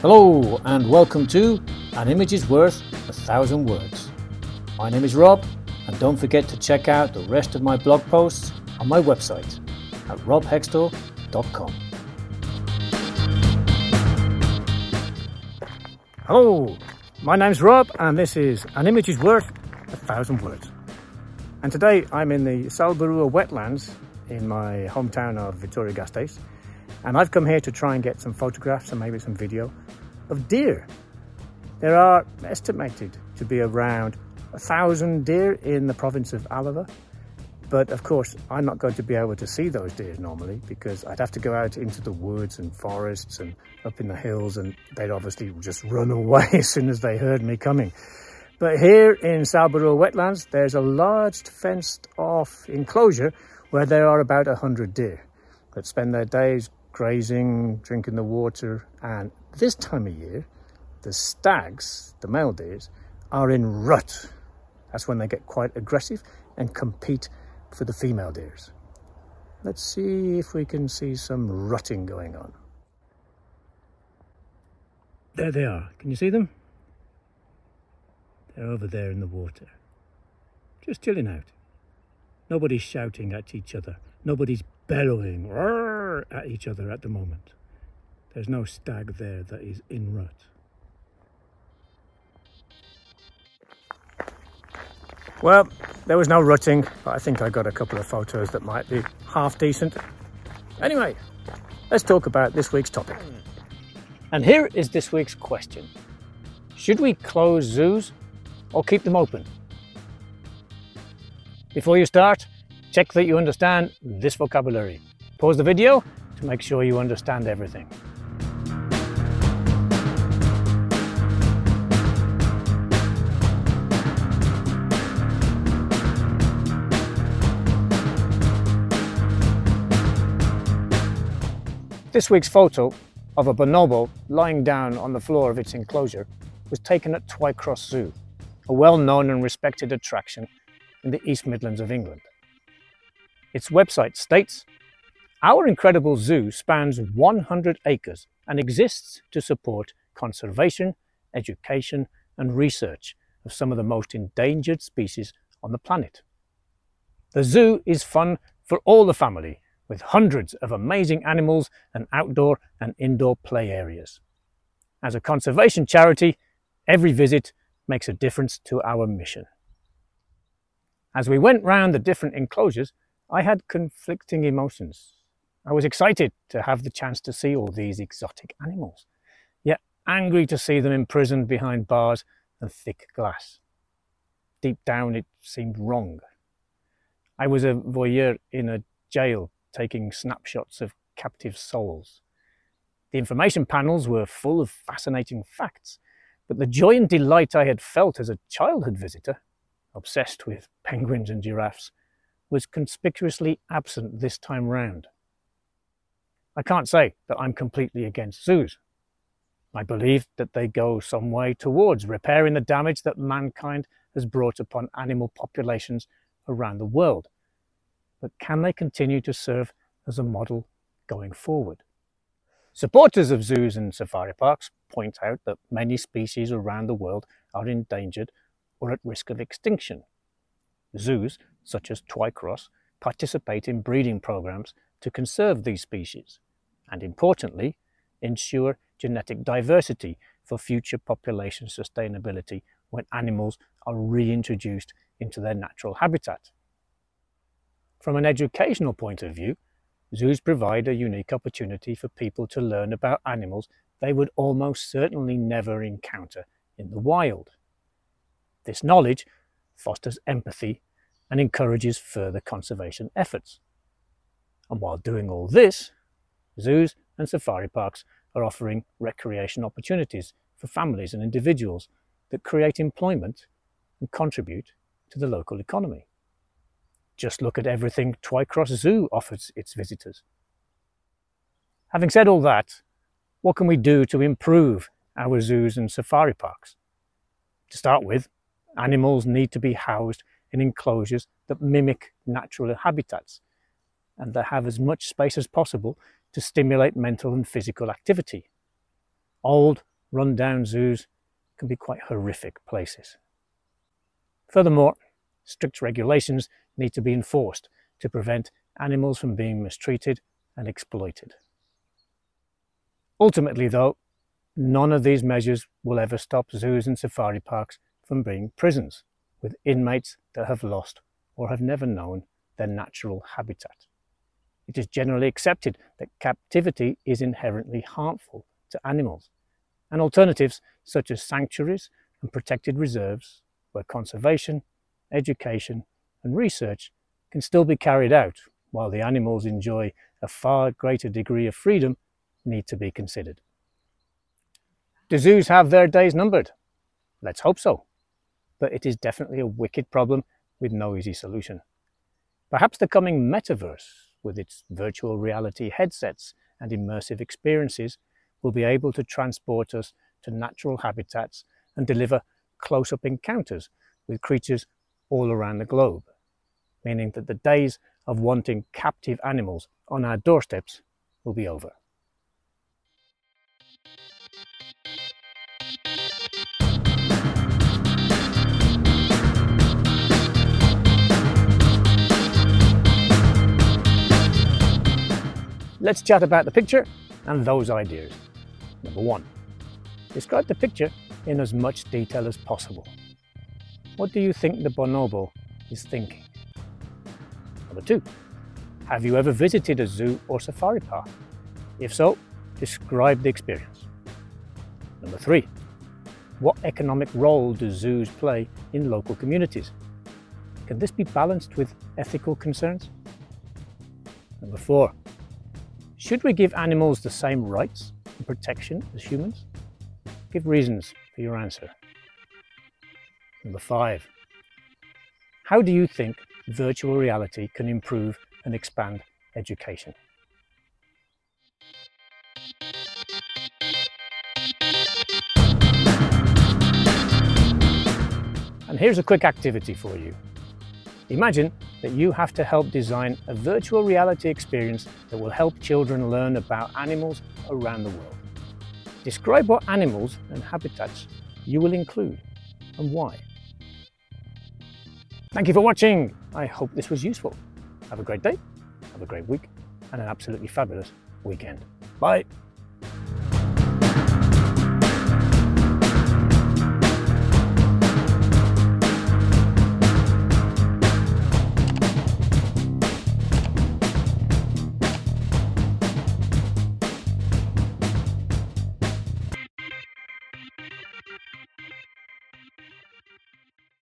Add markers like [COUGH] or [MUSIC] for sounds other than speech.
Hello, and welcome to An Image is Worth a Thousand Words. My name is Rob, and don't forget to check out the rest of my blog posts on my website at robhextall.com. Hello, my name's Rob, and this is An Image is Worth a Thousand Words. And today I'm in the Salburua wetlands in my hometown of Vitoria Gasteiz and I've come here to try and get some photographs and maybe some video of deer. There are estimated to be around a thousand deer in the province of Alava, but of course I'm not going to be able to see those deer normally because I'd have to go out into the woods and forests and up in the hills and they'd obviously just run [LAUGHS] away as soon as they heard me coming. But here in Salburua wetlands, there's a large fenced off enclosure where there are about a hundred deer that spend their days grazing, drinking the water. And this time of year, the stags, the male deers, are in rut. That's when they get quite aggressive and compete for the female deers. Let's see if we can see some rutting going on. There they are. Can you see them? They're over there in the water. Just chilling out. Nobody's shouting at each other. Nobody's bellowing at each other at the moment. There's no stag there that is in rut. Well, there was no rutting, but I think I got a couple of photos that might be half decent. Anyway, let's talk about this week's topic. And here is this week's question. Should we close zoos or keep them open? Before you start, check that you understand this vocabulary. Pause the video to make sure you understand everything. This week's photo of a bonobo lying down on the floor of its enclosure was taken at Twycross Zoo, a well-known and respected attraction in the East Midlands of England. Its website states, Our incredible zoo spans 100 acres and exists to support conservation, education and research of some of the most endangered species on the planet. The zoo is fun for all the family with hundreds of amazing animals and outdoor and indoor play areas. As a conservation charity, every visit makes a difference to our mission. As we went round the different enclosures, I had conflicting emotions. I was excited to have the chance to see all these exotic animals, yet angry to see them imprisoned behind bars and thick glass. Deep down, it seemed wrong. I was a voyeur in a jail taking snapshots of captive souls. The information panels were full of fascinating facts, but the joy and delight I had felt as a childhood visitor, obsessed with penguins and giraffes, was conspicuously absent this time round. I can't say that I'm completely against zoos. I believe that they go some way towards repairing the damage that mankind has brought upon animal populations around the world but can they continue to serve as a model going forward? Supporters of zoos and safari parks point out that many species around the world are endangered or at risk of extinction. Zoos, such as Twycross, participate in breeding programs to conserve these species and, importantly, ensure genetic diversity for future population sustainability when animals are reintroduced into their natural habitat. From an educational point of view, zoos provide a unique opportunity for people to learn about animals they would almost certainly never encounter in the wild. This knowledge fosters empathy and encourages further conservation efforts. And while doing all this, zoos and safari parks are offering recreation opportunities for families and individuals that create employment and contribute to the local economy. Just look at everything Twycross Zoo offers its visitors. Having said all that, what can we do to improve our zoos and safari parks? To start with, animals need to be housed in enclosures that mimic natural habitats and that have as much space as possible to stimulate mental and physical activity. Old, run-down zoos can be quite horrific places. Furthermore, strict regulations need to be enforced to prevent animals from being mistreated and exploited. Ultimately, though, none of these measures will ever stop zoos and safari parks from being prisons with inmates that have lost or have never known their natural habitat. It is generally accepted that captivity is inherently harmful to animals, and alternatives such as sanctuaries and protected reserves, where conservation, education, and research can still be carried out while the animals enjoy a far greater degree of freedom, need to be considered. Do zoos have their days numbered? Let's hope so. But it is definitely a wicked problem with no easy solution. Perhaps the coming metaverse with its virtual reality headsets and immersive experiences, will be able to transport us to natural habitats and deliver close-up encounters with creatures all around the globe, meaning that the days of wanting captive animals on our doorsteps will be over. Let's chat about the picture and those ideas. Number one, describe the picture in as much detail as possible. What do you think the bonobo is thinking? Number two, have you ever visited a zoo or safari park? If so, describe the experience. Number three, what economic role do zoos play in local communities? Can this be balanced with ethical concerns? Number four, should we give animals the same rights and protection as humans? Give reasons for your answer. Number five, how do you think virtual reality can improve and expand education? And here's a quick activity for you. Imagine that you have to help design a virtual reality experience that will help children learn about animals around the world. Describe what animals and habitats you will include and why. Thank you for watching. I hope this was useful. Have a great day, have a great week, and an absolutely fabulous weekend. Bye.